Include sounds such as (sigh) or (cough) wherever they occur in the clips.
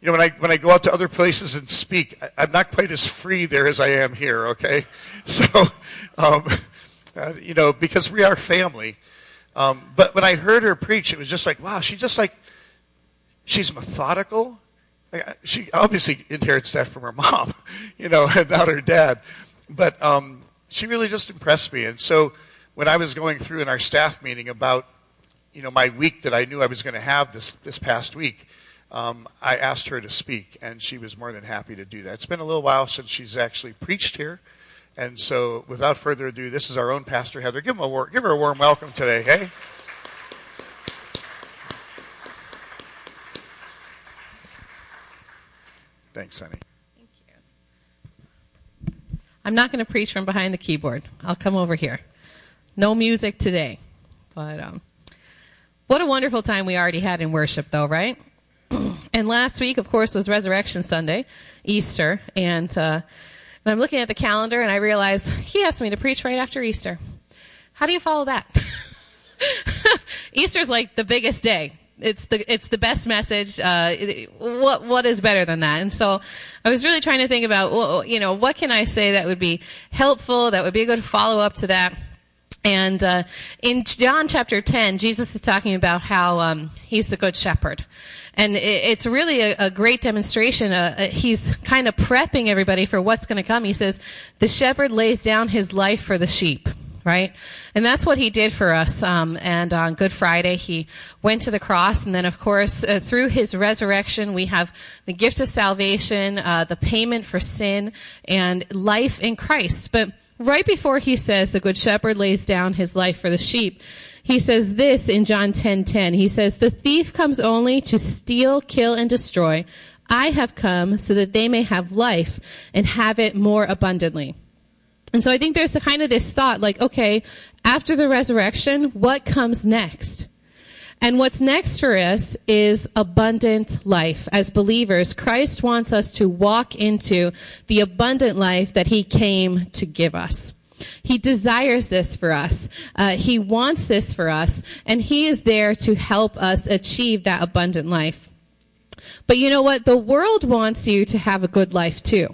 You know, when I when I go out to other places and speak, I, am not quite as free there as I am here. Okay, (laughs) so um, uh, you know, because we are family. Um, but when I heard her preach, it was just like, wow, she just like she's methodical. She obviously inherits that from her (laughs) mom, you know, and not her dad. But um, she really just impressed me. And so when I was going through in our staff meeting about, you know, my week that I knew I was going to have this this past week, um, I asked her to speak, and she was more than happy to do that. It's been a little while since she's actually preached here. And so, without further ado, this is our own Pastor Heather. Give, a war- give her a warm welcome today, hey? Thanks, honey. Thank you. I'm not going to preach from behind the keyboard. I'll come over here. No music today. But um, what a wonderful time we already had in worship, though, right? And last week, of course, was Resurrection Sunday, Easter. And, uh, and I'm looking at the calendar and I realize he asked me to preach right after Easter. How do you follow that? (laughs) Easter's like the biggest day it's the it's the best message. Uh, what what is better than that? And so, I was really trying to think about well, you know what can I say that would be helpful, that would be a good follow up to that. And uh, in John chapter ten, Jesus is talking about how um, he's the good shepherd, and it, it's really a, a, great demonstration. Uh, uh he's kind of prepping everybody for what's going to come. He says, "The shepherd lays down his life for the sheep." right? And that's what he did for us. Um, and on Good Friday, he went to the cross. And then, of course, uh, through his resurrection, we have the gift of salvation, uh, the payment for sin, and life in Christ. But right before he says the good shepherd lays down his life for the sheep, he says this in John 10:10. 10, 10. He says, "The thief comes only to steal, kill and destroy. I have come so that they may have life and have it more abundantly." And so I think there's kind of this thought like, okay, after the resurrection, what comes next? And what's next for us is abundant life. As believers, Christ wants us to walk into the abundant life that he came to give us. He desires this for us. Uh, he wants this for us, and he is there to help us achieve that abundant life. But you know what? The world wants you to have a good life too.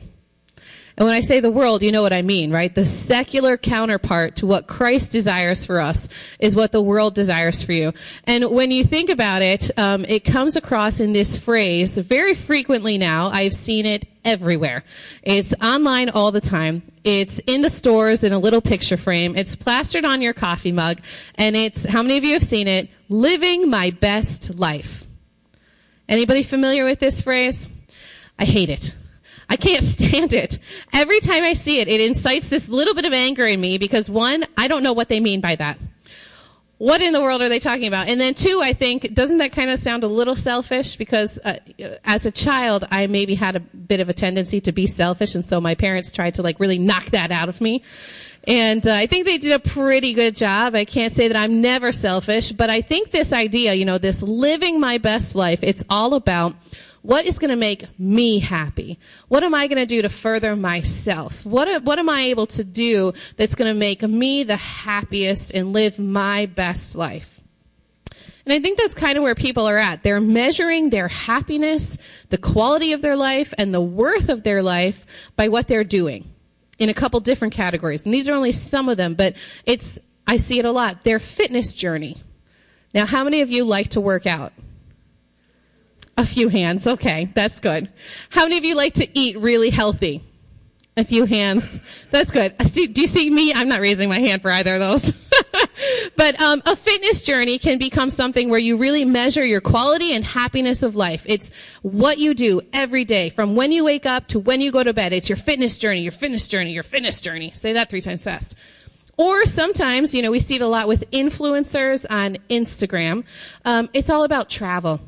And when I say the world, you know what I mean, right? The secular counterpart to what Christ desires for us is what the world desires for you. And when you think about it, um, it comes across in this phrase very frequently now. I've seen it everywhere. It's online all the time. It's in the stores in a little picture frame. It's plastered on your coffee mug. And it's, how many of you have seen it? Living my best life. Anybody familiar with this phrase? I hate it. I can't stand it. Every time I see it, it incites this little bit of anger in me because one, I don't know what they mean by that. What in the world are they talking about? And then two, I think, doesn't that kind of sound a little selfish? Because uh, as a child, I maybe had a bit of a tendency to be selfish, and so my parents tried to like really knock that out of me. And uh, I think they did a pretty good job. I can't say that I'm never selfish, but I think this idea, you know, this living my best life, it's all about what is going to make me happy? What am I going to do to further myself? What, what am I able to do that's going to make me the happiest and live my best life? And I think that's kind of where people are at. They're measuring their happiness, the quality of their life, and the worth of their life by what they're doing in a couple different categories. And these are only some of them, but it's, I see it a lot. Their fitness journey. Now, how many of you like to work out? A few hands. Okay, that's good. How many of you like to eat really healthy? A few hands. That's good. See, do you see me? I'm not raising my hand for either of those. (laughs) but um, a fitness journey can become something where you really measure your quality and happiness of life. It's what you do every day, from when you wake up to when you go to bed. It's your fitness journey, your fitness journey, your fitness journey. Say that three times fast. Or sometimes, you know, we see it a lot with influencers on Instagram. Um, it's all about travel.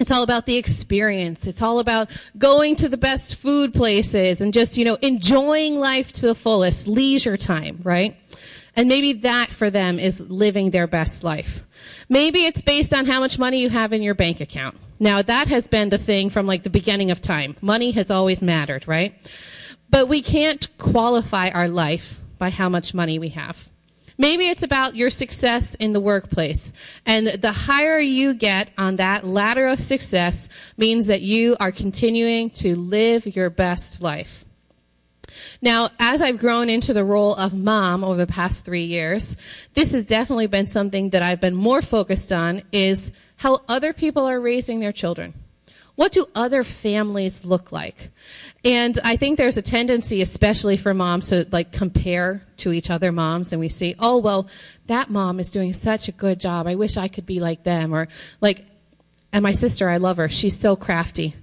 It's all about the experience. It's all about going to the best food places and just, you know, enjoying life to the fullest, leisure time, right? And maybe that for them is living their best life. Maybe it's based on how much money you have in your bank account. Now that has been the thing from like the beginning of time. Money has always mattered, right? But we can't qualify our life by how much money we have. Maybe it's about your success in the workplace. And the higher you get on that ladder of success means that you are continuing to live your best life. Now, as I've grown into the role of mom over the past three years, this has definitely been something that I've been more focused on is how other people are raising their children. What do other families look like? And I think there's a tendency, especially for moms, to like compare to each other moms, and we see, oh, well, that mom is doing such a good job. I wish I could be like them. Or like, and my sister, I love her. She's so crafty.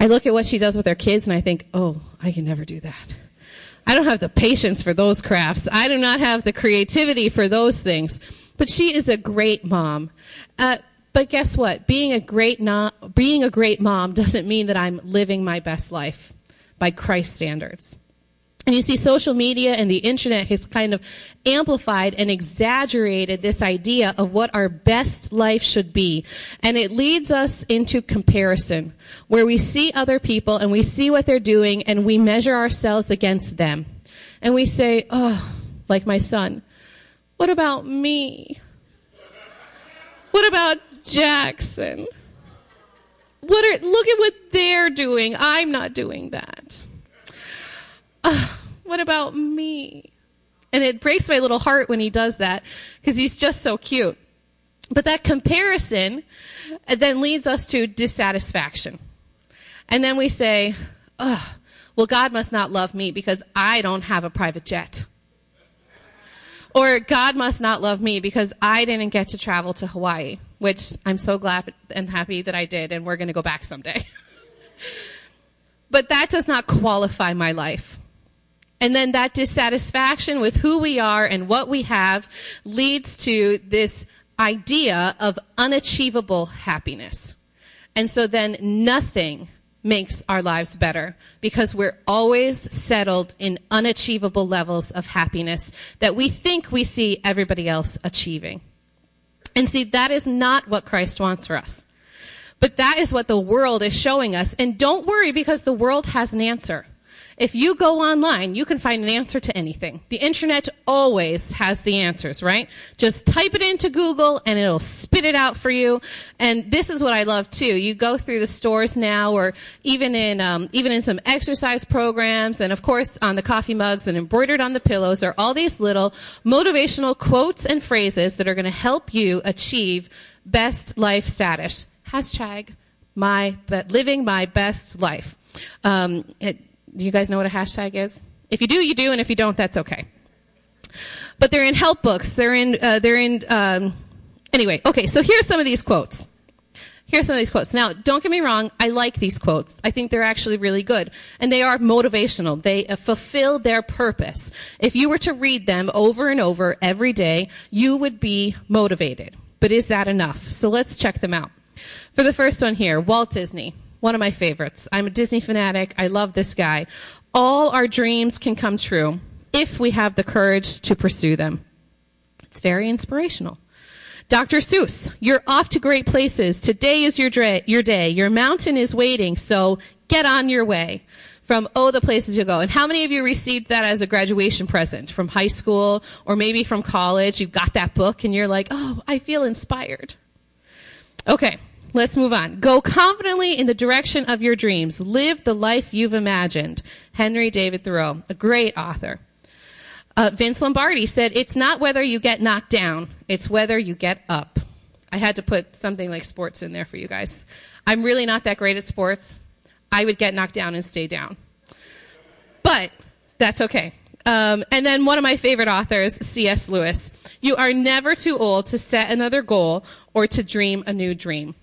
I look at what she does with her kids, and I think, oh, I can never do that. I don't have the patience for those crafts. I do not have the creativity for those things. But she is a great mom. Uh, but guess what? Being a great not, being a great mom doesn't mean that I'm living my best life by Christ standards. And you see, social media and the internet has kind of amplified and exaggerated this idea of what our best life should be. And it leads us into comparison, where we see other people and we see what they're doing and we measure ourselves against them. And we say, oh, like my son, what about me? What about Jackson? What are, look at what they're doing. I'm not doing that uh, what about me? And it breaks my little heart when he does that because he's just so cute. But that comparison then leads us to dissatisfaction. And then we say, oh, well, God must not love me because I don't have a private jet. Or God must not love me because I didn't get to travel to Hawaii, which I'm so glad and happy that I did, and we're going to go back someday. (laughs) but that does not qualify my life. And then that dissatisfaction with who we are and what we have leads to this idea of unachievable happiness. And so then nothing makes our lives better because we're always settled in unachievable levels of happiness that we think we see everybody else achieving. And see, that is not what Christ wants for us. But that is what the world is showing us. And don't worry because the world has an answer. If you go online, you can find an answer to anything. The internet always has the answers, right? Just type it into Google and it'll spit it out for you. And this is what I love too. You go through the stores now, or even in um, even in some exercise programs, and of course on the coffee mugs and embroidered on the pillows are all these little motivational quotes and phrases that are going to help you achieve best life status. Hashtag my but living my best life. Um, it, do you guys know what a hashtag is? If you do, you do, and if you don't, that's okay. But they're in help books. They're in. Uh, they're in. Um, anyway, okay. So here's some of these quotes. Here's some of these quotes. Now, don't get me wrong. I like these quotes. I think they're actually really good, and they are motivational. They uh, fulfill their purpose. If you were to read them over and over every day, you would be motivated. But is that enough? So let's check them out. For the first one here, Walt Disney one of my favorites. I'm a Disney fanatic. I love this guy. All our dreams can come true if we have the courage to pursue them. It's very inspirational. Dr. Seuss, you're off to great places. Today is your, dra- your day. Your mountain is waiting, so get on your way. From Oh, the places you go. And how many of you received that as a graduation present from high school or maybe from college? You got that book and you're like, oh, I feel inspired. Okay, Let's move on. Go confidently in the direction of your dreams. Live the life you've imagined. Henry David Thoreau, a great author. Uh, Vince Lombardi said, It's not whether you get knocked down, it's whether you get up. I had to put something like sports in there for you guys. I'm really not that great at sports. I would get knocked down and stay down. But that's okay. Um, and then one of my favorite authors, C.S. Lewis. You are never too old to set another goal or to dream a new dream.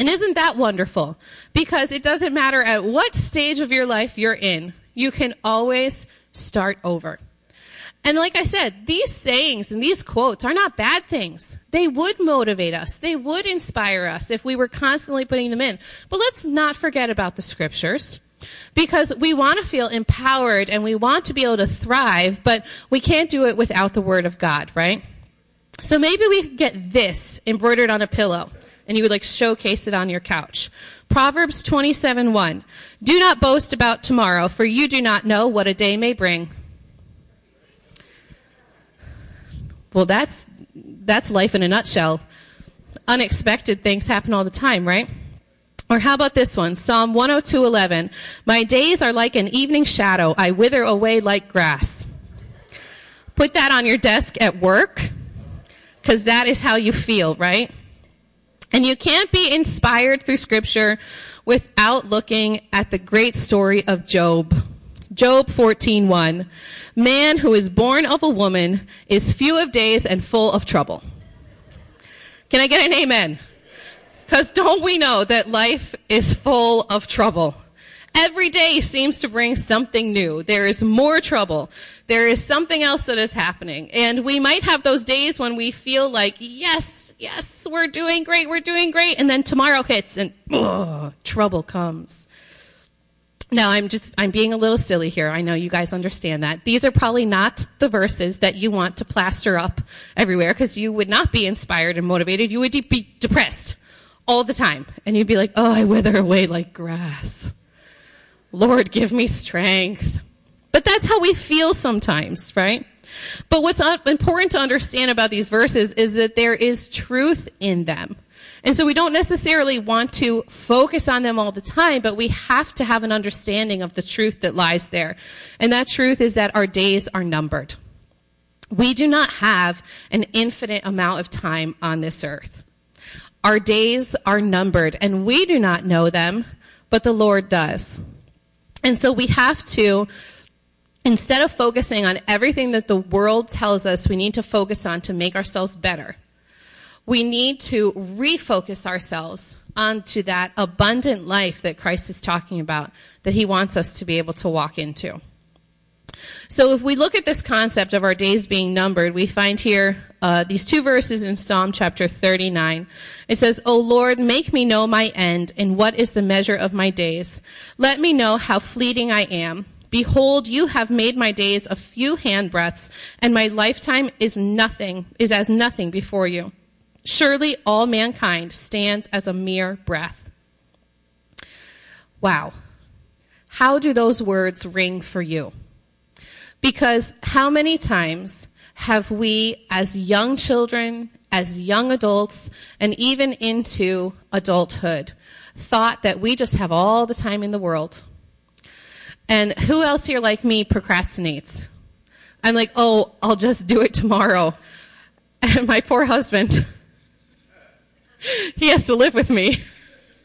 And isn't that wonderful? Because it doesn't matter at what stage of your life you're in, you can always start over. And like I said, these sayings and these quotes are not bad things. They would motivate us. They would inspire us if we were constantly putting them in. But let's not forget about the scriptures. Because we want to feel empowered and we want to be able to thrive, but we can't do it without the Word of God, right? So maybe we could get this embroidered on a pillow and you would like showcase it on your couch. Proverbs 27 1. Do not boast about tomorrow, for you do not know what a day may bring. Well, that's, that's life in a nutshell. Unexpected things happen all the time, right? Or how about this one? Psalm 102:11. My days are like an evening shadow. I wither away like grass. Put that on your desk at work because that is how you feel, right? And you can't be inspired through scripture without looking at the great story of Job. Job 14:1. Man who is born of a woman is few of days and full of trouble. Can I get an amen? Because don't we know that life is full of trouble? Every day seems to bring something new. There is more trouble. There is something else that is happening. And we might have those days when we feel like, yes, yes, we're doing great, we're doing great. And then tomorrow hits and ugh, trouble comes. Now, I'm just, I'm being a little silly here. I know you guys understand that. These are probably not the verses that you want to plaster up everywhere because you would not be inspired and motivated. You would be depressed all the time. And you'd be like, oh, I wither away like grass. Lord, give me strength. But that's how we feel sometimes, right? But what's important to understand about these verses is that there is truth in them. And so we don't necessarily want to focus on them all the time, but we have to have an understanding of the truth that lies there. And that truth is that our days are numbered. We do not have an infinite amount of time on this earth. Our days are numbered, and we do not know them, but the Lord does. And so we have to, instead of focusing on everything that the world tells us we need to focus on to make ourselves better, we need to refocus ourselves onto that abundant life that Christ is talking about, that he wants us to be able to walk into. So if we look at this concept of our days being numbered, we find here uh, these two verses in Psalm chapter 39. It says, O Lord, make me know my end and what is the measure of my days. Let me know how fleeting I am. Behold, you have made my days a few handbreadths, and my lifetime is nothing, is as nothing before you. Surely all mankind stands as a mere breath. Wow. How do those words ring for you? Because how many times have we, as young children, as young adults, and even into adulthood, thought that we just have all the time in the world? And who else here, like me, procrastinates? I'm like, oh, I'll just do it tomorrow. And my poor husband, (laughs) he has to live with me.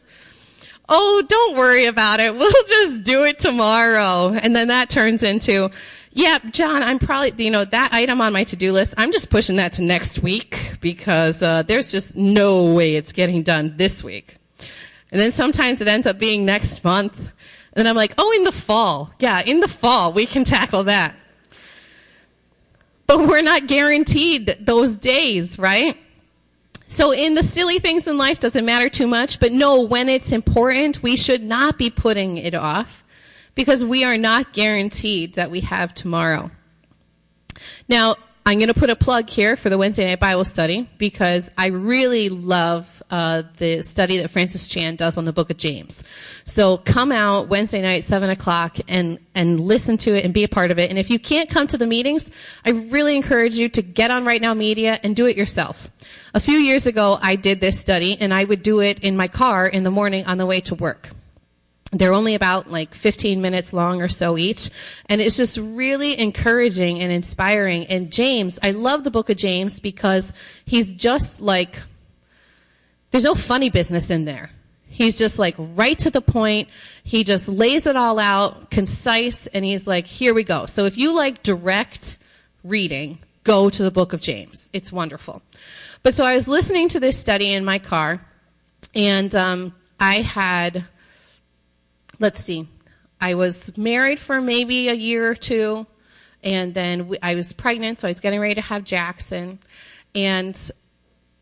(laughs) oh, don't worry about it. We'll just do it tomorrow. And then that turns into, yeah, John, I'm probably, you know, that item on my to-do list, I'm just pushing that to next week because uh, there's just no way it's getting done this week. And then sometimes it ends up being next month. And I'm like, oh, in the fall. Yeah, in the fall, we can tackle that. But we're not guaranteed those days, right? So in the silly things in life doesn't matter too much, but no, when it's important, we should not be putting it off because we are not guaranteed that we have tomorrow. Now, I'm going to put a plug here for the Wednesday night Bible study because I really love uh, the study that Francis Chan does on the Book of James. So come out Wednesday night, seven o'clock, and and listen to it and be a part of it. And if you can't come to the meetings, I really encourage you to get on Right Now Media and do it yourself. A few years ago, I did this study, and I would do it in my car in the morning on the way to work. They're only about like 15 minutes long or so each. And it's just really encouraging and inspiring. And James, I love the book of James because he's just like, there's no funny business in there. He's just like right to the point. He just lays it all out, concise, and he's like, here we go. So if you like direct reading, go to the book of James. It's wonderful. But so I was listening to this study in my car, and um, I had let's see, I was married for maybe a year or two, and then I was pregnant, so I was getting ready to have Jackson. And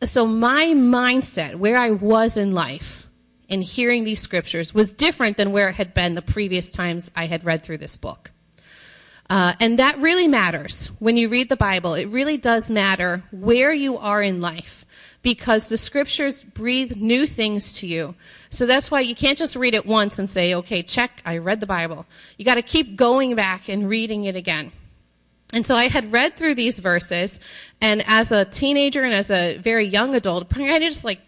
so my mindset, where I was in life, in hearing these scriptures, was different than where it had been the previous times I had read through this book. Uh, and that really matters when you read the Bible. It really does matter where you are in life because the scriptures breathe new things to you. So that's why you can't just read it once and say, okay, check, I read the Bible. You got to keep going back and reading it again. And so I had read through these verses, and as a teenager and as a very young adult, I just like,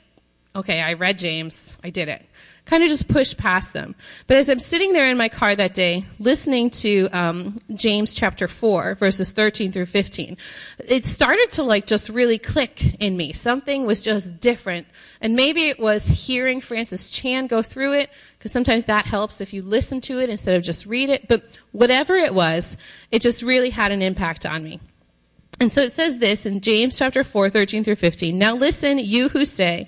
okay, I read James, I did it kind of just pushed past them. But as I'm sitting there in my car that day, listening to um, James chapter 4, verses 13 through 15, it started to like just really click in me. Something was just different. And maybe it was hearing Francis Chan go through it, because sometimes that helps if you listen to it instead of just read it. But whatever it was, it just really had an impact on me. And so it says this in James chapter 4, 13 through 15. Now listen, you who say,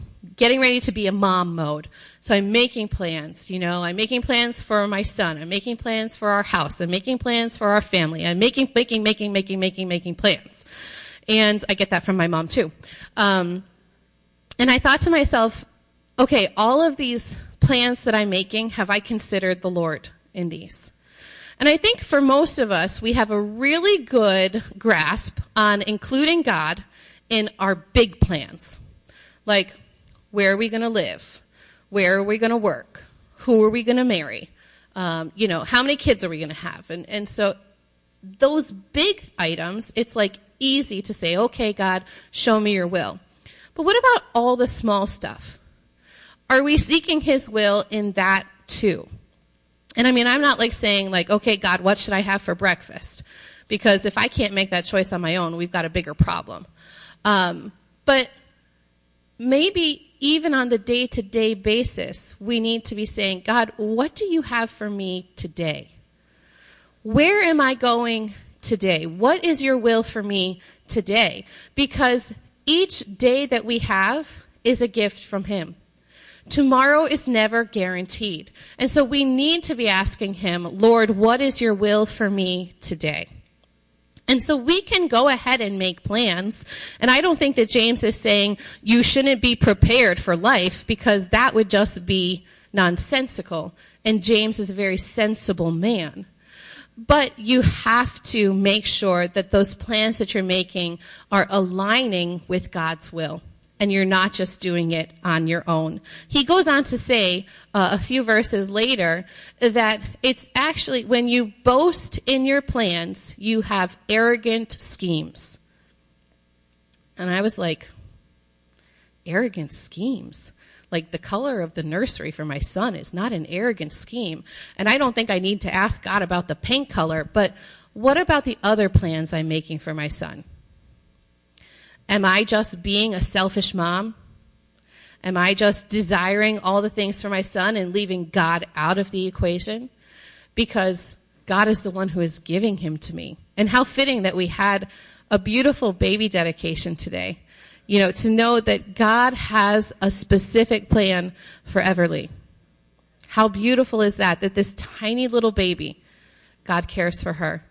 getting ready to be a mom mode. So I'm making plans, you know, I'm making plans for my son. I'm making plans for our house. I'm making plans for our family. I'm making, making, making, making, making, making plans. And I get that from my mom too. Um, and I thought to myself, okay, all of these plans that I'm making, have I considered the Lord in these? And I think for most of us, we have a really good grasp on including God in our big plans. Like, where are we going to live? Where are we going to work? Who are we going to marry? Um, you know, how many kids are we going to have? And, and so those big items, it's like easy to say, okay, God, show me your will. But what about all the small stuff? Are we seeking his will in that too? And I mean, I'm not like saying like, okay, God, what should I have for breakfast? Because if I can't make that choice on my own, we've got a bigger problem. Um, but maybe even on the day to day basis, we need to be saying, God, what do you have for me today? Where am I going today? What is your will for me today? Because each day that we have is a gift from Him. Tomorrow is never guaranteed. And so we need to be asking Him, Lord, what is your will for me today? And so we can go ahead and make plans. And I don't think that James is saying you shouldn't be prepared for life because that would just be nonsensical. And James is a very sensible man. But you have to make sure that those plans that you're making are aligning with God's will and you're not just doing it on your own. He goes on to say uh, a few verses later that it's actually when you boast in your plans, you have arrogant schemes. And I was like, arrogant schemes? Like the color of the nursery for my son is not an arrogant scheme. And I don't think I need to ask God about the paint color, but what about the other plans I'm making for my son? Am I just being a selfish mom? Am I just desiring all the things for my son and leaving God out of the equation? Because God is the one who is giving him to me. And how fitting that we had a beautiful baby dedication today. You know, to know that God has a specific plan for Everly. How beautiful is that? That this tiny little baby, God cares for her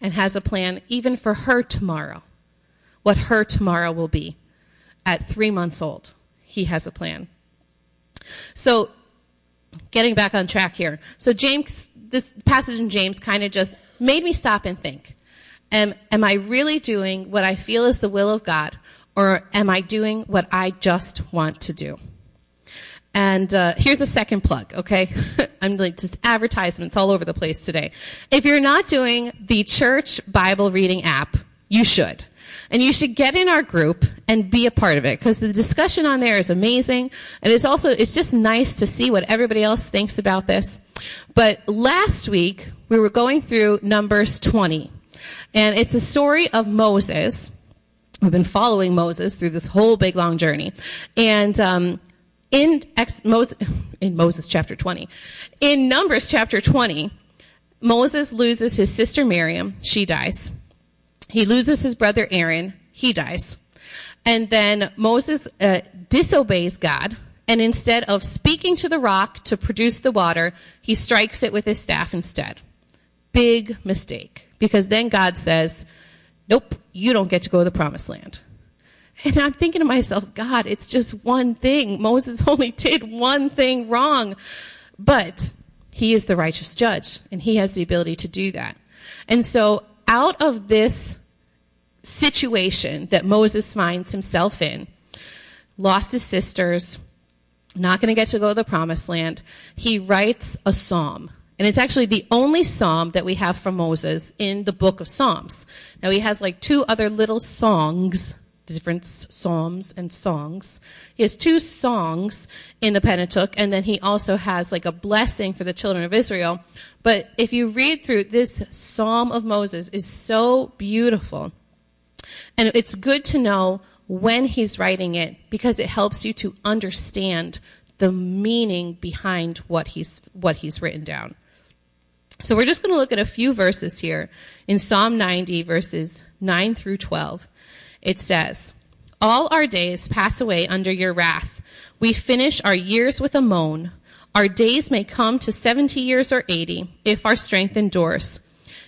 and has a plan even for her tomorrow what her tomorrow will be. At three months old, he has a plan. So, getting back on track here. So, James, this passage in James kind of just made me stop and think. Am, am I really doing what I feel is the will of God, or am I doing what I just want to do? And uh, here's a second plug, okay? (laughs) I'm like just advertisements all over the place today. If you're not doing the church Bible reading app, you should. And you should get in our group and be a part of it because the discussion on there is amazing. And it's also, it's just nice to see what everybody else thinks about this. But last week, we were going through Numbers 20. And it's a story of Moses. We've been following Moses through this whole big long journey. And, um, in, Ex- Moses, in Moses chapter 20, in Numbers chapter 20, Moses loses his sister Miriam. She dies. He loses his brother Aaron. He dies. And then Moses uh, disobeys God. And instead of speaking to the rock to produce the water, he strikes it with his staff instead. Big mistake. Because then God says, Nope, you don't get to go to the promised land. And I'm thinking to myself, God, it's just one thing. Moses (laughs) only did one thing wrong. But he is the righteous judge, and he has the ability to do that. And so, out of this situation that Moses finds himself in, lost his sisters, not going to get to go to the promised land, he writes a psalm. And it's actually the only psalm that we have from Moses in the book of Psalms. Now, he has like two other little songs different psalms and songs. He has two songs in the Pentateuch, and then he also has like a blessing for the children of Israel. But if you read through this Psalm of Moses is so beautiful. And it's good to know when he's writing it because it helps you to understand the meaning behind what he's what he's written down. So we're just going to look at a few verses here in Psalm 90 verses 9 through 12 it says, All our days pass away under your wrath. We finish our years with a moan. Our days may come to 70 years or 80, if our strength endures.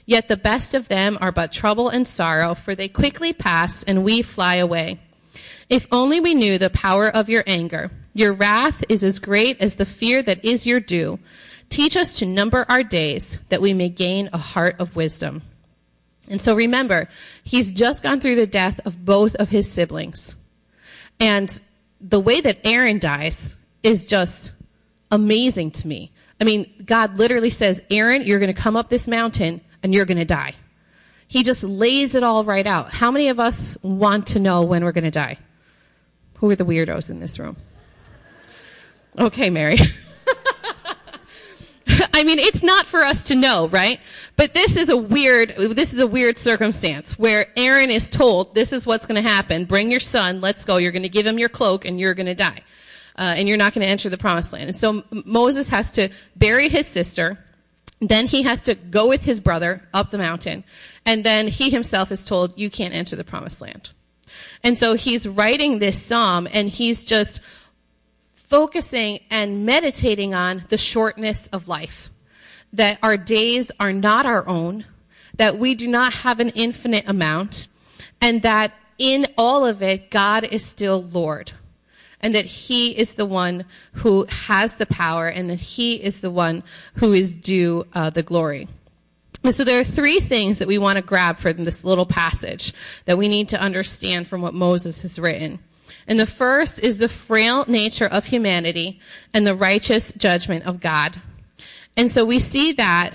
Yet the best of them are but trouble and sorrow, for they quickly pass and we fly away. If only we knew the power of your anger. Your wrath is as great as the fear that is your due. Teach us to number our days, that we may gain a heart of wisdom. And so remember, he's just gone through the death of both of his siblings. And the way that Aaron dies is just amazing to me. I mean, God literally says, Aaron, you're going to come up this mountain and you're going to die. He just lays it all right out. How many of us want to know when we're going to die? Who are the weirdos in this room? Okay, Mary. (laughs) I mean, it's not for us to know, right? But this is a weird, this is a weird circumstance where Aaron is told, this is what's going to happen. Bring your son. Let's go. You're going to give him your cloak and you're going to die. Uh, and you're not going to enter the promised land. And so Moses has to bury his sister. Then he has to go with his brother up the mountain. And then he himself is told, you can't enter the promised land. And so he's writing this psalm and he's just focusing and meditating on the shortness of life. That our days are not our own, that we do not have an infinite amount, and that in all of it, God is still Lord. And that He is the one who has the power, and that He is the one who is due uh, the glory. So there are three things that we want to grab from this little passage that we need to understand from what Moses has written. And the first is the frail nature of humanity and the righteous judgment of God. And so we see that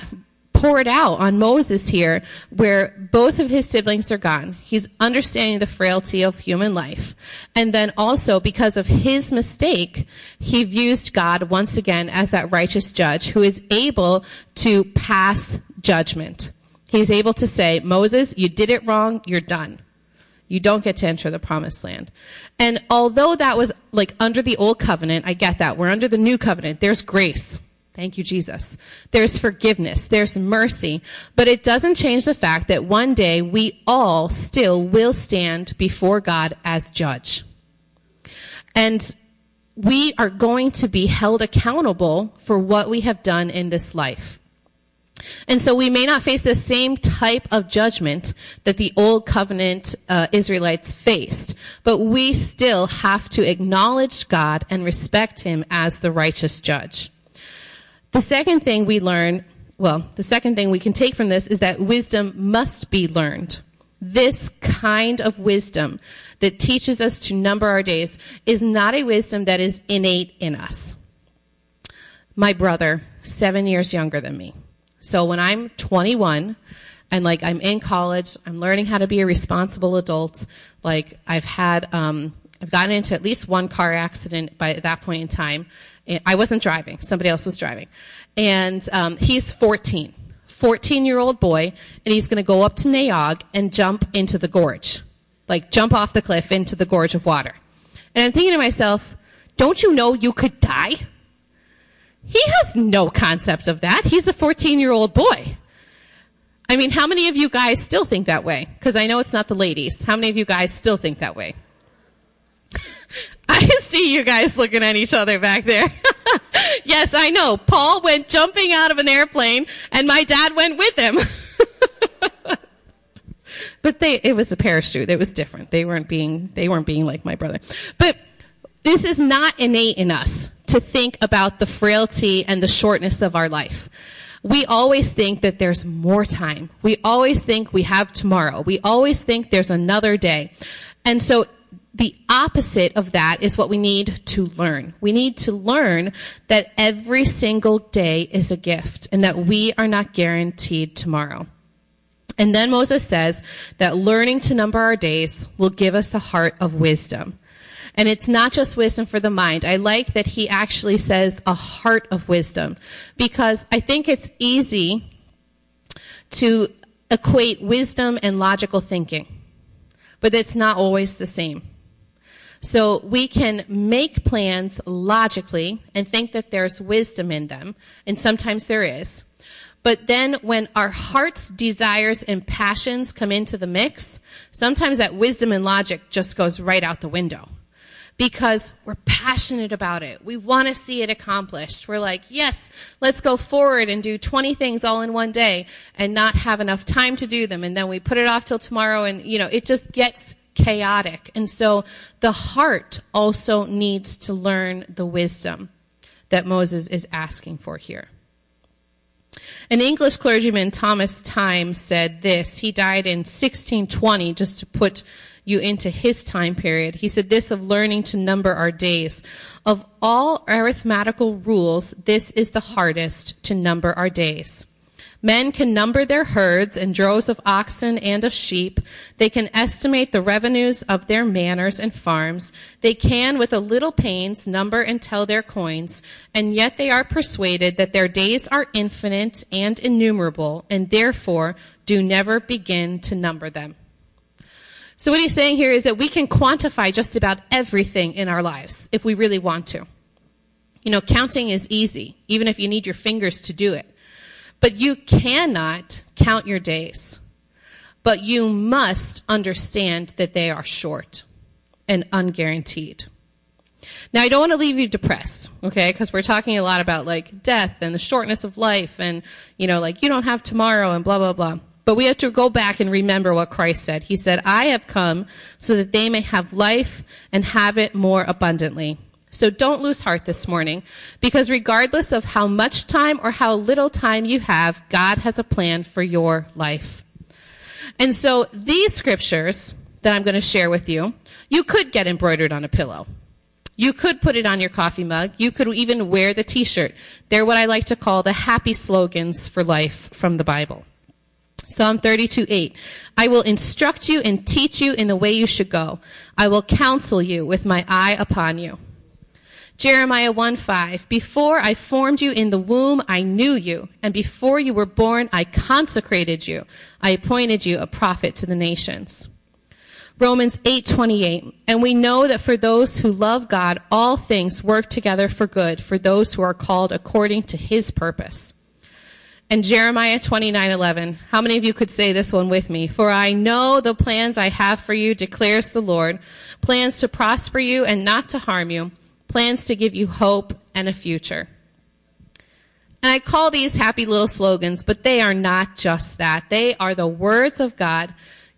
poured out on Moses here, where both of his siblings are gone. He's understanding the frailty of human life. And then also, because of his mistake, he views God once again as that righteous judge who is able to pass judgment. He's able to say, Moses, you did it wrong, you're done. You don't get to enter the promised land. And although that was like under the old covenant, I get that. We're under the new covenant. There's grace. Thank you, Jesus. There's forgiveness. There's mercy. But it doesn't change the fact that one day we all still will stand before God as judge. And we are going to be held accountable for what we have done in this life. And so we may not face the same type of judgment that the old covenant uh, Israelites faced, but we still have to acknowledge God and respect Him as the righteous judge. The second thing we learn, well, the second thing we can take from this is that wisdom must be learned. This kind of wisdom that teaches us to number our days is not a wisdom that is innate in us. My brother, seven years younger than me, so when I'm 21 and like I'm in college, I'm learning how to be a responsible adult. Like I've had, um, I've gotten into at least one car accident by that point in time. I wasn't driving; somebody else was driving, and um, he's 14, 14 year old boy, and he's going to go up to Nay Aug and jump into the gorge, like jump off the cliff into the gorge of water. And I'm thinking to myself, don't you know you could die? He has no concept of that. He's a 14 year old boy. I mean, how many of you guys still think that way? Because I know it's not the ladies. How many of you guys still think that way? (laughs) I see you guys looking at each other back there. (laughs) yes, I know. Paul went jumping out of an airplane and my dad went with him. (laughs) but they it was a parachute. It was different. They weren't being they weren't being like my brother. But this is not innate in us to think about the frailty and the shortness of our life. We always think that there's more time. We always think we have tomorrow. We always think there's another day. And so the opposite of that is what we need to learn. We need to learn that every single day is a gift and that we are not guaranteed tomorrow. And then Moses says that learning to number our days will give us a heart of wisdom. And it's not just wisdom for the mind. I like that he actually says a heart of wisdom because I think it's easy to equate wisdom and logical thinking, but it's not always the same. So we can make plans logically and think that there's wisdom in them, and sometimes there is. But then when our heart's desires and passions come into the mix, sometimes that wisdom and logic just goes right out the window because we're passionate about it. We want to see it accomplished. We're like, yes, let's go forward and do 20 things all in one day and not have enough time to do them. And then we put it off till tomorrow and, you know, it just gets chaotic. And so the heart also needs to learn the wisdom that Moses is asking for here. An English clergyman, Thomas Tymme, said this. He died in 1620, just to put you into his time period. He said this of learning to number our days. Of all arithmetical rules, this is the hardest to number our days. Men can number their herds and droves of oxen and of sheep. They can estimate the revenues of their manors and farms. They can, with a little pains, number and tell their coins. And yet they are persuaded that their days are infinite and innumerable, and therefore do never begin to number them. So what he's saying here is that we can quantify just about everything in our lives if we really want to. You know, counting is easy, even if you need your fingers to do it. But you cannot count your days. But you must understand that they are short and unguaranteed. Now, I don't want to leave you depressed, okay? Because we're talking a lot about like death and the shortness of life and, you know, like you don't have tomorrow and blah, blah, blah. But we have to go back and remember what Christ said. He said, I have come so that they may have life and have it more abundantly. So don't lose heart this morning because regardless of how much time or how little time you have, God has a plan for your life. And so these scriptures that I'm going to share with you, you could get embroidered on a pillow. You could put it on your coffee mug. You could even wear the t-shirt. They're what I like to call the happy slogans for life from the Bible. Psalm 32, 8. I will instruct you and teach you in the way you should go. I will counsel you with my eye upon you. Jeremiah 1 5. Before I formed you in the womb, I knew you. And before you were born, I consecrated you. I appointed you a prophet to the nations. Romans 8:28 And we know that for those who love God all things work together for good for those who are called according to his purpose. And Jeremiah 29:11 How many of you could say this one with me? For I know the plans I have for you declares the Lord, plans to prosper you and not to harm you, plans to give you hope and a future. And I call these happy little slogans, but they are not just that. They are the words of God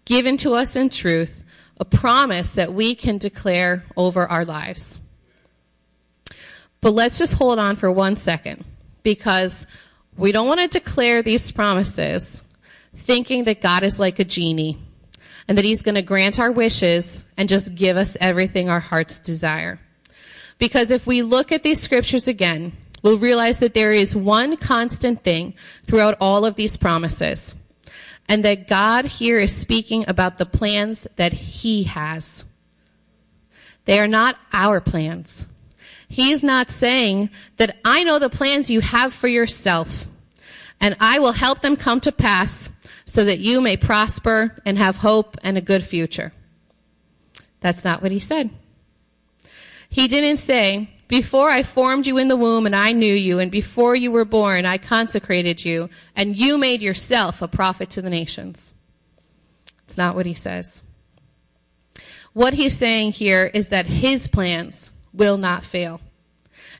given to us in truth, a promise that we can declare over our lives. But let's just hold on for one second because we don't want to declare these promises thinking that God is like a genie and that he's going to grant our wishes and just give us everything our hearts desire. Because if we look at these scriptures again, we'll realize that there is one constant thing throughout all of these promises. And that God here is speaking about the plans that He has. They are not our plans. He's not saying that I know the plans you have for yourself, and I will help them come to pass so that you may prosper and have hope and a good future. That's not what he said. He didn't say, Before I formed you in the womb and I knew you, and before you were born, I consecrated you, and you made yourself a prophet to the nations. It's not what he says. What he's saying here is that his plans will not fail.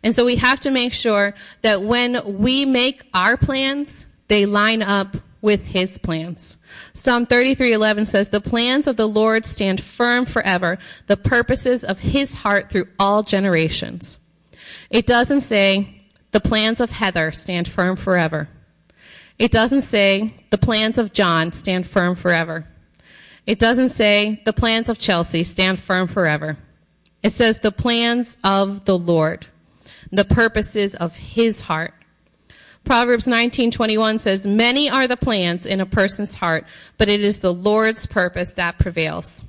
And so we have to make sure that when we make our plans, they line up with his plans. Psalm 33:11 says, "The plans of the Lord stand firm forever, the purposes of his heart through all generations." It doesn't say, "The plans of Heather stand firm forever." It doesn't say, "The plans of John stand firm forever." It doesn't say, "The plans of Chelsea stand firm forever." It says, "The plans of the Lord, the purposes of his heart." Proverbs 19:21 says, "Many are the plans in a person's heart, but it is the Lord's purpose that prevails."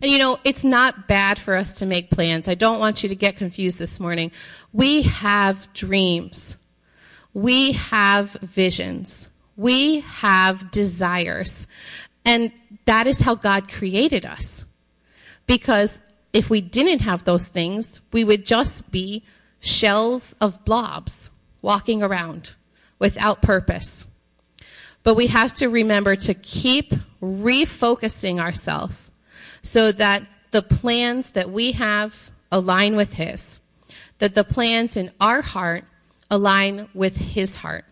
And you know, it's not bad for us to make plans. I don't want you to get confused this morning. We have dreams. We have visions. We have desires. And that is how God created us. Because if we didn't have those things, we would just be shells of blobs walking around without purpose. But we have to remember to keep refocusing ourselves so that the plans that we have align with His, that the plans in our heart align with His heart.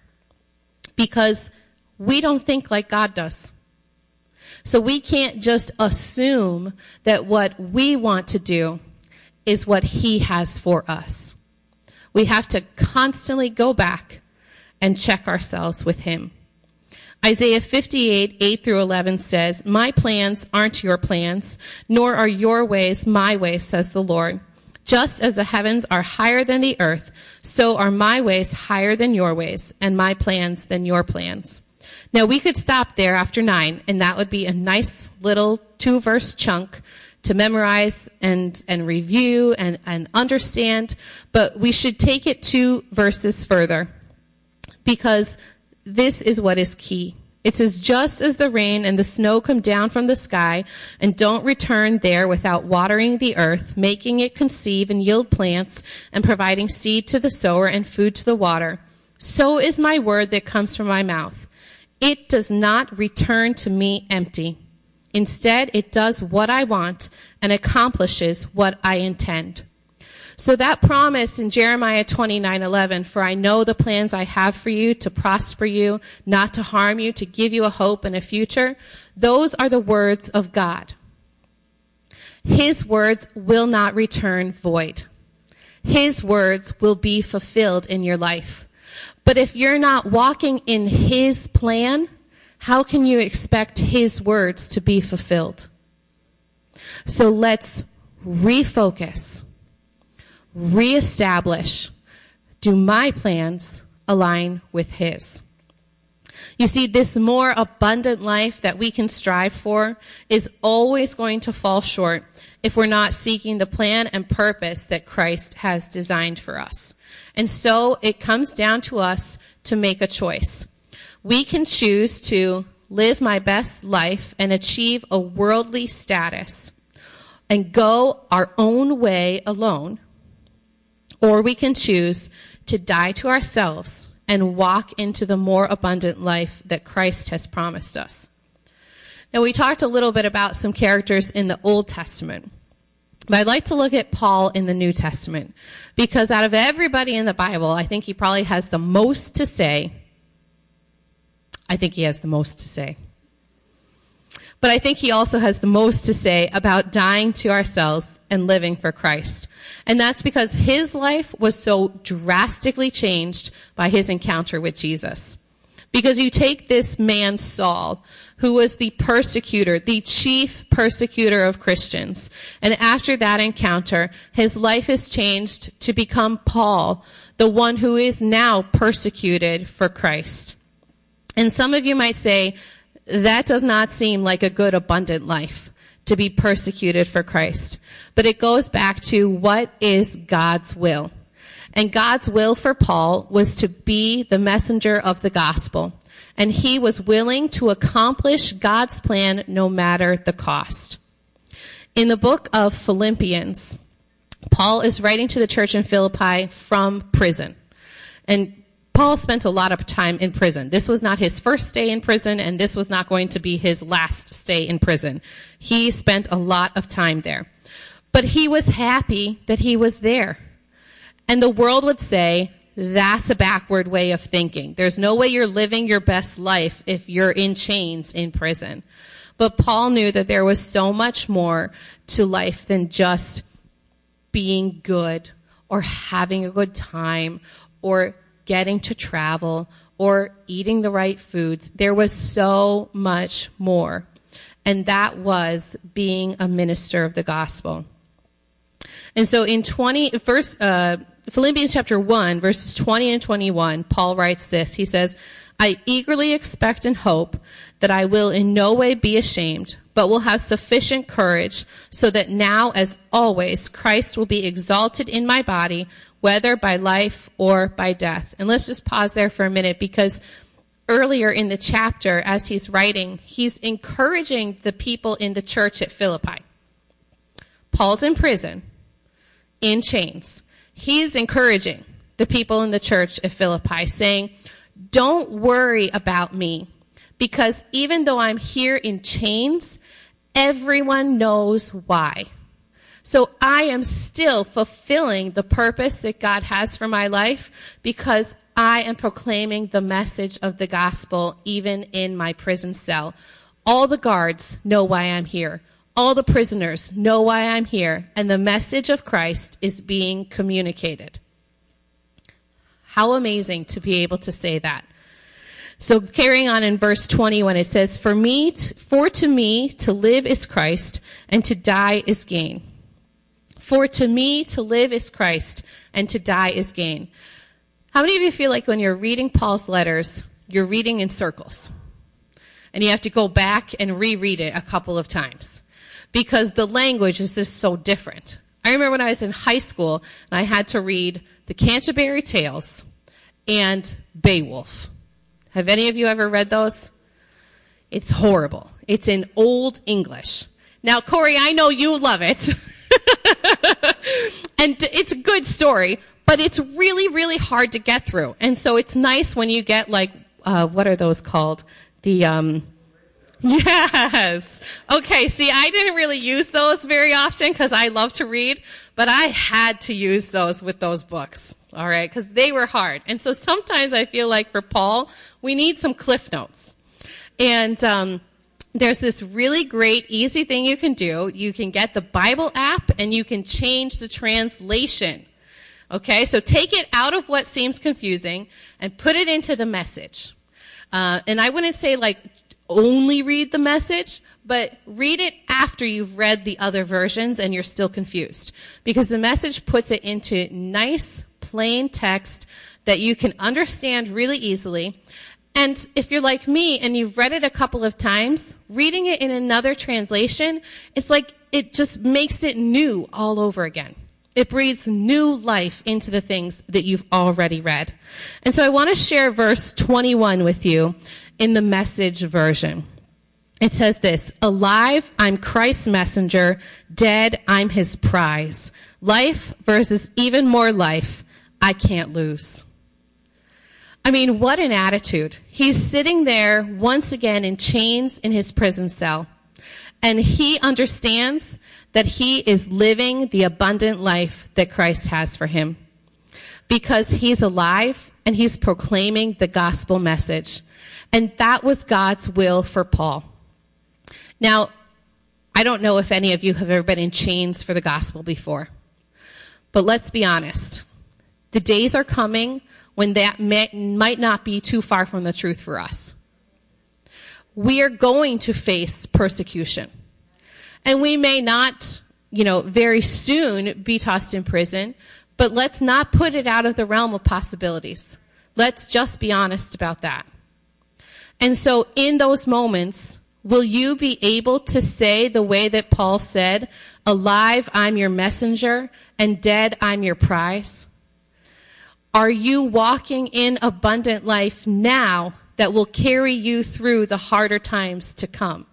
Because we don't think like God does. So we can't just assume that what we want to do is what He has for us. We have to constantly go back and check ourselves with Him. Isaiah 58, 8 through 11 says, My plans aren't your plans, nor are your ways my ways, says the Lord. Just as the heavens are higher than the earth, so are my ways higher than your ways, and my plans than your plans. Now we could stop there after nine, and that would be a nice little two verse chunk to memorize and, and review and, and understand, but we should take it two verses further because this is what is key. It says, just as the rain and the snow come down from the sky and don't return there without watering the earth, making it conceive and yield plants and providing seed to the sower and food to the water, so is my word that comes from my mouth. It does not return to me empty Instead, it does what I want and accomplishes what I intend. So that promise in Jeremiah 29:11, for I know the plans I have for you to prosper you, not to harm you, to give you a hope and a future, those are the words of God. His words will not return void. His words will be fulfilled in your life. But if you're not walking in his plan, how can you expect his words to be fulfilled? So let's refocus, reestablish. Do my plans align with his? You see, this more abundant life that we can strive for is always going to fall short if we're not seeking the plan and purpose that Christ has designed for us. And so it comes down to us to make a choice we can choose to live my best life and achieve a worldly status and go our own way alone, or we can choose to die to ourselves and walk into the more abundant life that Christ has promised us. Now, we talked a little bit about some characters in the Old Testament. But I'd like to look at Paul in the New Testament because out of everybody in the Bible, I think he probably has the most to say I think he has the most to say. But I think he also has the most to say about dying to ourselves and living for Christ. And that's because his life was so drastically changed by his encounter with Jesus. Because you take this man, Saul, who was the persecutor, the chief persecutor of Christians. And after that encounter, his life is changed to become Paul, the one who is now persecuted for Christ. And some of you might say, that does not seem like a good, abundant life to be persecuted for Christ. But it goes back to what is God's will. And God's will for Paul was to be the messenger of the gospel. And he was willing to accomplish God's plan no matter the cost. In the book of Philippians, Paul is writing to the church in Philippi from prison. And Paul spent a lot of time in prison. This was not his first stay in prison, and this was not going to be his last stay in prison. He spent a lot of time there. But he was happy that he was there. And the world would say, that's a backward way of thinking. There's no way you're living your best life if you're in chains in prison. But Paul knew that there was so much more to life than just being good or having a good time or getting to travel or eating the right foods. There was so much more. And that was being a minister of the gospel. And so in 20, first, uh, Philippians chapter 1, verses 20 and 21, Paul writes this. He says, I eagerly expect and hope that I will in no way be ashamed, but will have sufficient courage so that now, as always, Christ will be exalted in my body, whether by life or by death. And let's just pause there for a minute because earlier in the chapter, as he's writing, he's encouraging the people in the church at Philippi. Paul's in prison, in chains. He's encouraging the people in the church at Philippi, saying, Don't worry about me, because even though I'm here in chains, everyone knows why. So I am still fulfilling the purpose that God has for my life because I am proclaiming the message of the gospel even in my prison cell. All the guards know why I'm here. All the prisoners know why I'm here, and the message of Christ is being communicated. How amazing to be able to say that. So carrying on in verse 21, it says, For me, for to me to live is Christ, and to die is gain. For to me to live is Christ, and to die is gain. How many of you feel like when you're reading Paul's letters, you're reading in circles? And you have to go back and reread it a couple of times because the language is just so different. I remember when I was in high school and I had to read the Canterbury Tales and Beowulf. Have any of you ever read those? It's horrible. It's in Old English. Now, Corey, I know you love it. (laughs) and it's a good story, but it's really, really hard to get through. And so it's nice when you get like, uh, what are those called? The, um, Yes. Okay. See, I didn't really use those very often because I love to read, but I had to use those with those books. All right. Because they were hard. And so sometimes I feel like for Paul, we need some cliff notes. And, um, there's this really great, easy thing you can do. You can get the Bible app and you can change the translation. Okay, so take it out of what seems confusing and put it into the message. Uh, and I wouldn't say like only read the message, but read it after you've read the other versions and you're still confused. Because the message puts it into nice, plain text that you can understand really easily. And if you're like me and you've read it a couple of times, reading it in another translation, it's like it just makes it new all over again. It breathes new life into the things that you've already read. And so I want to share verse 21 with you in the message version. It says this, alive, I'm Christ's messenger. Dead, I'm his prize. Life versus even more life, I can't lose. I mean, what an attitude. He's sitting there once again in chains in his prison cell. And he understands that he is living the abundant life that Christ has for him. Because he's alive and he's proclaiming the gospel message. And that was God's will for Paul. Now, I don't know if any of you have ever been in chains for the gospel before. But let's be honest. The days are coming when that may, might not be too far from the truth for us. We are going to face persecution. And we may not, you know, very soon be tossed in prison, but let's not put it out of the realm of possibilities. Let's just be honest about that. And so in those moments, will you be able to say the way that Paul said, alive, I'm your messenger, and dead, I'm your prize? Are you walking in abundant life now that will carry you through the harder times to come?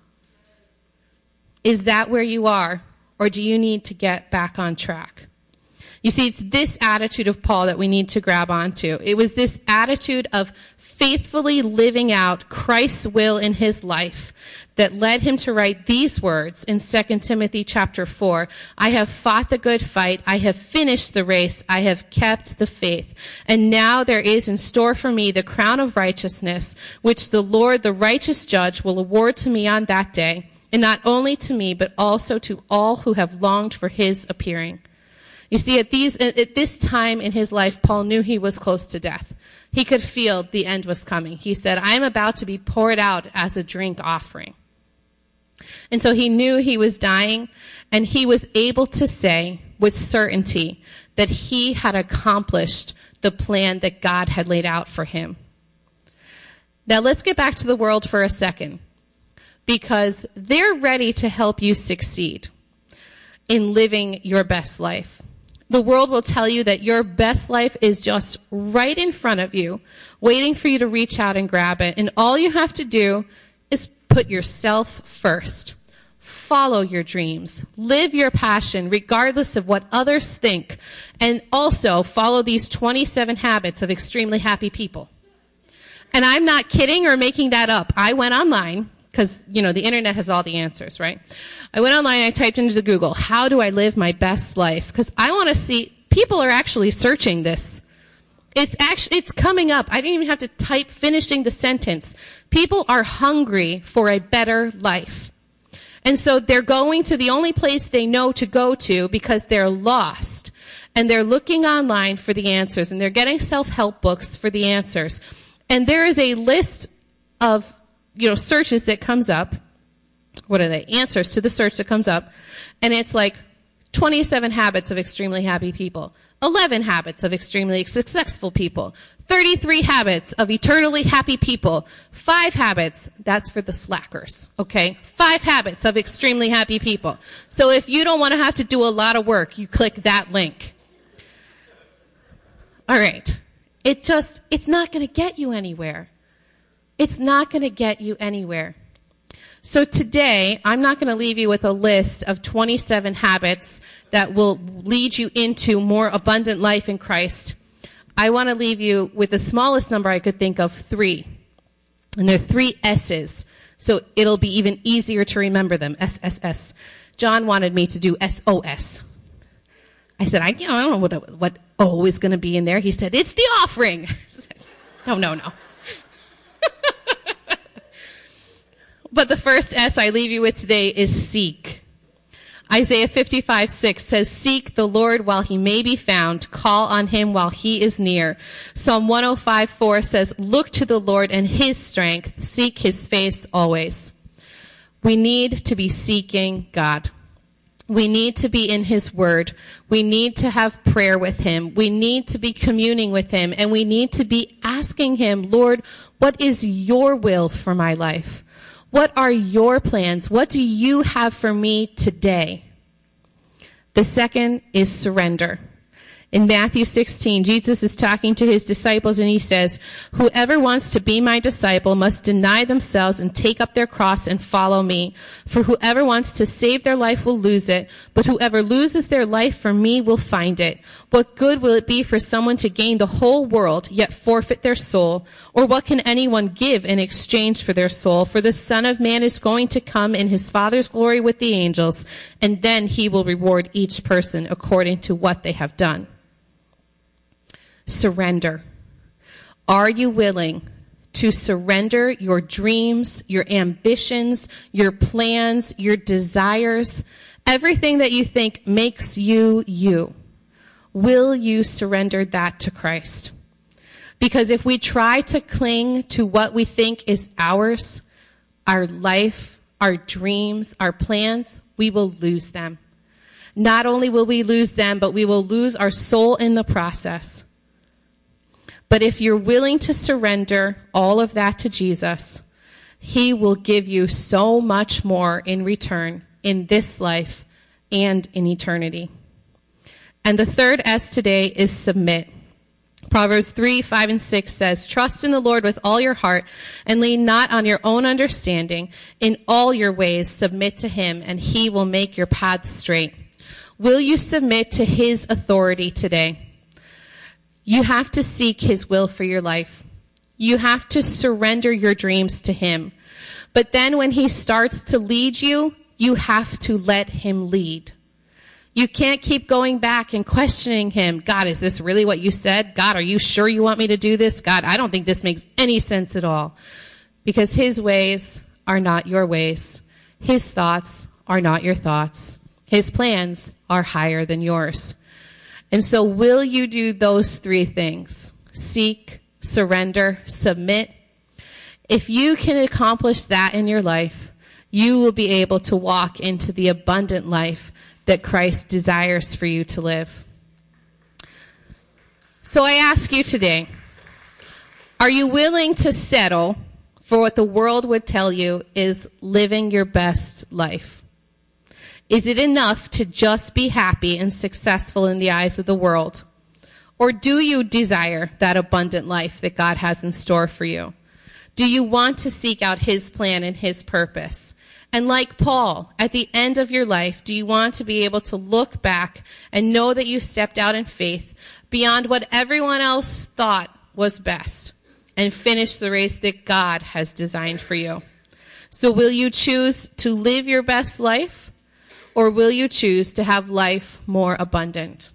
Is that where you are? Or do you need to get back on track? You see, it's this attitude of Paul that we need to grab onto. It was this attitude of faithfully living out Christ's will in his life that led him to write these words in 2 Timothy chapter 4. I have fought the good fight. I have finished the race. I have kept the faith. And now there is in store for me the crown of righteousness, which the Lord, the righteous judge, will award to me on that day. And not only to me, but also to all who have longed for his appearing. You see, at, these, at this time in his life, Paul knew he was close to death. He could feel the end was coming. He said, I am about to be poured out as a drink offering. And so he knew he was dying, and he was able to say with certainty that he had accomplished the plan that God had laid out for him. Now let's get back to the world for a second, because they're ready to help you succeed in living your best life. The world will tell you that your best life is just right in front of you, waiting for you to reach out and grab it. And all you have to do is put yourself first. Follow your dreams. Live your passion regardless of what others think. And also follow these 27 habits of extremely happy people. And I'm not kidding or making that up. I went online because, you know, the internet has all the answers, right? I went online, I typed into Google, how do I live my best life? Because I want to see, people are actually searching this. It's actually, it's coming up. I didn't even have to type finishing the sentence. People are hungry for a better life. And so they're going to the only place they know to go to because they're lost. And they're looking online for the answers and they're getting self-help books for the answers. And there is a list of, you know, searches that comes up. What are they? Answers to the search that comes up. And it's like 27 habits of extremely happy people. 11 habits of extremely successful people. 33 habits of eternally happy people. Five habits, that's for the slackers, okay? Five habits of extremely happy people. So if you don't want to have to do a lot of work, you click that link. All right. It just, it's not going to get you anywhere. It's not going to get you anywhere. So today, I'm not going to leave you with a list of 27 habits that will lead you into more abundant life in Christ. I want to leave you with the smallest number I could think of, three. And they're three S's. So it'll be even easier to remember them. S, S, S. John wanted me to do S, O, S. I said, I, you know, I don't know what, what O is going to be in there. He said, it's the offering. (laughs) Said, no, no, no. (laughs) But the first S I leave you with today is seek. Isaiah 55, 6 says, Seek the Lord while he may be found. Call on him while he is near. Psalm 105, 4 says, Look to the Lord and his strength. Seek his face always. We need to be seeking God. We need to be in his word. We need to have prayer with him. We need to be communing with him. And we need to be asking him, Lord, what is your will for my life? What are your plans? What do you have for me today? The second is surrender. In Matthew 16, Jesus is talking to his disciples and he says, Whoever wants to be my disciple must deny themselves and take up their cross and follow me. For whoever wants to save their life will lose it, but whoever loses their life for me will find it. What good will it be for someone to gain the whole world yet forfeit their soul? Or what can anyone give in exchange for their soul? For the Son of Man is going to come in his Father's glory with the angels, and then he will reward each person according to what they have done surrender. Are you willing to surrender your dreams, your ambitions, your plans, your desires, everything that you think makes you you? Will you surrender that to Christ? Because if we try to cling to what we think is ours, our life, our dreams, our plans, we will lose them. Not only will we lose them, but we will lose our soul in the process. But if you're willing to surrender all of that to Jesus, He will give you so much more in return in this life and in eternity. And the third S today is submit. Proverbs 3, 5, and 6 says, Trust in the Lord with all your heart and lean not on your own understanding. In all your ways submit to Him and He will make your paths straight. Will you submit to His authority today? You have to seek His will for your life. You have to surrender your dreams to Him. But then when He starts to lead you, you have to let Him lead. You can't keep going back and questioning Him. God, is this really what you said? God, are you sure you want me to do this? God, I don't think this makes any sense at all. Because His ways are not your ways. His thoughts are not your thoughts. His plans are higher than yours. And so, will you do those three things? Seek, surrender, submit. If you can accomplish that in your life, you will be able to walk into the abundant life that Christ desires for you to live. So I ask you today are you willing to settle for what the world would tell you is living your best life? Is it enough to just be happy and successful in the eyes of the world? Or do you desire that abundant life that God has in store for you? Do you want to seek out His plan and His purpose? And like Paul, at the end of your life, do you want to be able to look back and know that you stepped out in faith beyond what everyone else thought was best and finish the race that God has designed for you? So will you choose to live your best life or will you choose to have life more abundant?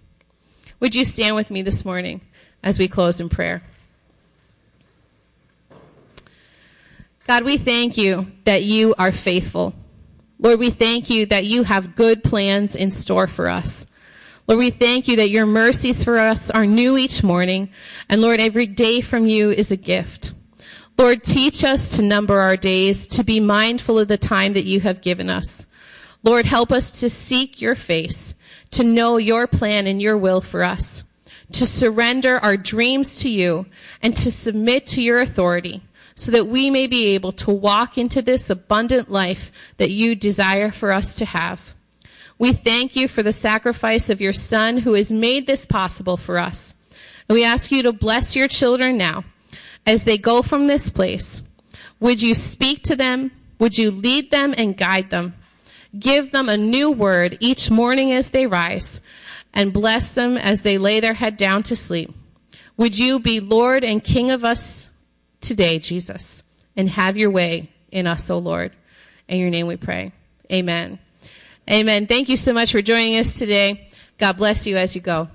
Would you stand with me this morning as we close in prayer? God, we thank you that you are faithful. Lord, we thank you that you have good plans in store for us. Lord, we thank you that your mercies for us are new each morning. And Lord, every day from you is a gift. Lord, teach us to number our days, to be mindful of the time that you have given us. Lord, help us to seek your face, to know your plan and your will for us, to surrender our dreams to you, and to submit to your authority so that we may be able to walk into this abundant life that you desire for us to have. We thank you for the sacrifice of your Son who has made this possible for us. And we ask you to bless your children now as they go from this place. Would you speak to them? Would you lead them and guide them? Give them a new word each morning as they rise, and bless them as they lay their head down to sleep. Would you be Lord and King of us today, Jesus, and have your way in us, O Lord. In your name we pray. Amen. Amen. Thank you so much for joining us today. God bless you as you go.